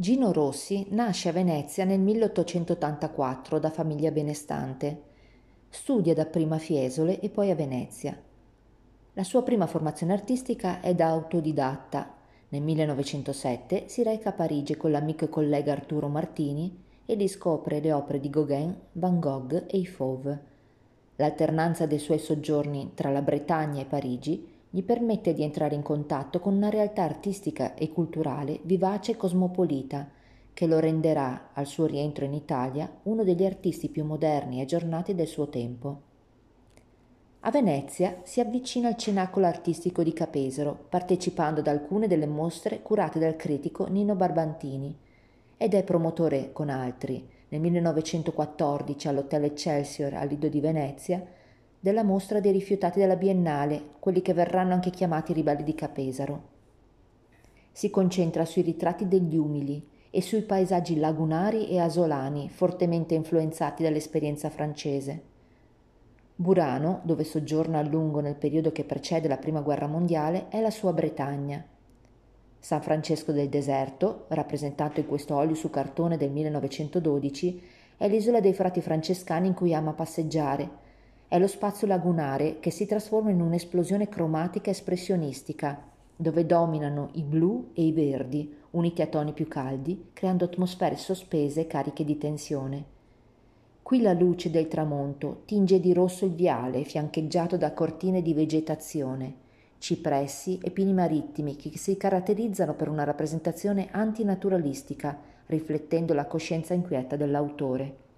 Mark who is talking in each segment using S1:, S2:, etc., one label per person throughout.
S1: Gino Rossi nasce a Venezia nel 1884 da famiglia benestante. Studia dapprima a Fiesole e poi a Venezia. La sua prima formazione artistica è da autodidatta. Nel 1907 si reca a Parigi con l'amico e collega Arturo Martini e lì scopre le opere di Gauguin, Van Gogh e i Fauve. L'alternanza dei suoi soggiorni tra la Bretagna e Parigi gli permette di entrare in contatto con una realtà artistica e culturale vivace e cosmopolita, che lo renderà, al suo rientro in Italia, uno degli artisti più moderni e aggiornati del suo tempo. A Venezia si avvicina al cenacolo artistico di Capesero, partecipando ad alcune delle mostre curate dal critico Nino Barbantini, ed è promotore con altri, nel 1914 all'Hotel Excelsior a Lido di Venezia, della mostra dei rifiutati della Biennale, quelli che verranno anche chiamati ribelli di Capesaro. Si concentra sui ritratti degli umili e sui paesaggi lagunari e asolani fortemente influenzati dall'esperienza francese. Burano, dove soggiorna a lungo nel periodo che precede la Prima Guerra Mondiale, è la sua Bretagna. San Francesco del Deserto, rappresentato in questo olio su cartone del 1912, è l'isola dei frati francescani in cui ama passeggiare, è lo spazio lagunare che si trasforma in un'esplosione cromatica espressionistica, dove dominano i blu e i verdi, uniti a toni più caldi, creando atmosfere sospese cariche di tensione. Qui la luce del tramonto tinge di rosso il viale, fiancheggiato da cortine di vegetazione, cipressi e pini marittimi che si caratterizzano per una rappresentazione antinaturalistica, riflettendo la coscienza inquieta dell'autore.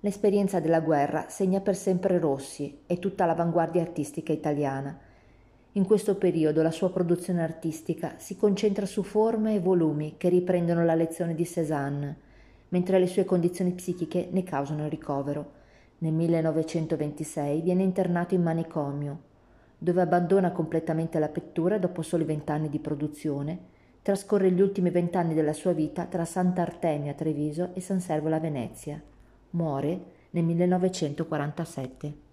S1: L'esperienza della guerra segna per sempre Rossi e tutta l'avanguardia artistica italiana. In questo periodo la sua produzione artistica si concentra su forme e volumi che riprendono la lezione di Cézanne, mentre le sue condizioni psichiche ne causano il ricovero. Nel 1926 viene internato in manicomio, dove abbandona completamente la pittura dopo soli vent'anni di produzione, trascorre gli ultimi vent'anni della sua vita tra Sant'Artemio a Treviso e San Servola a Venezia. Muore nel 1947.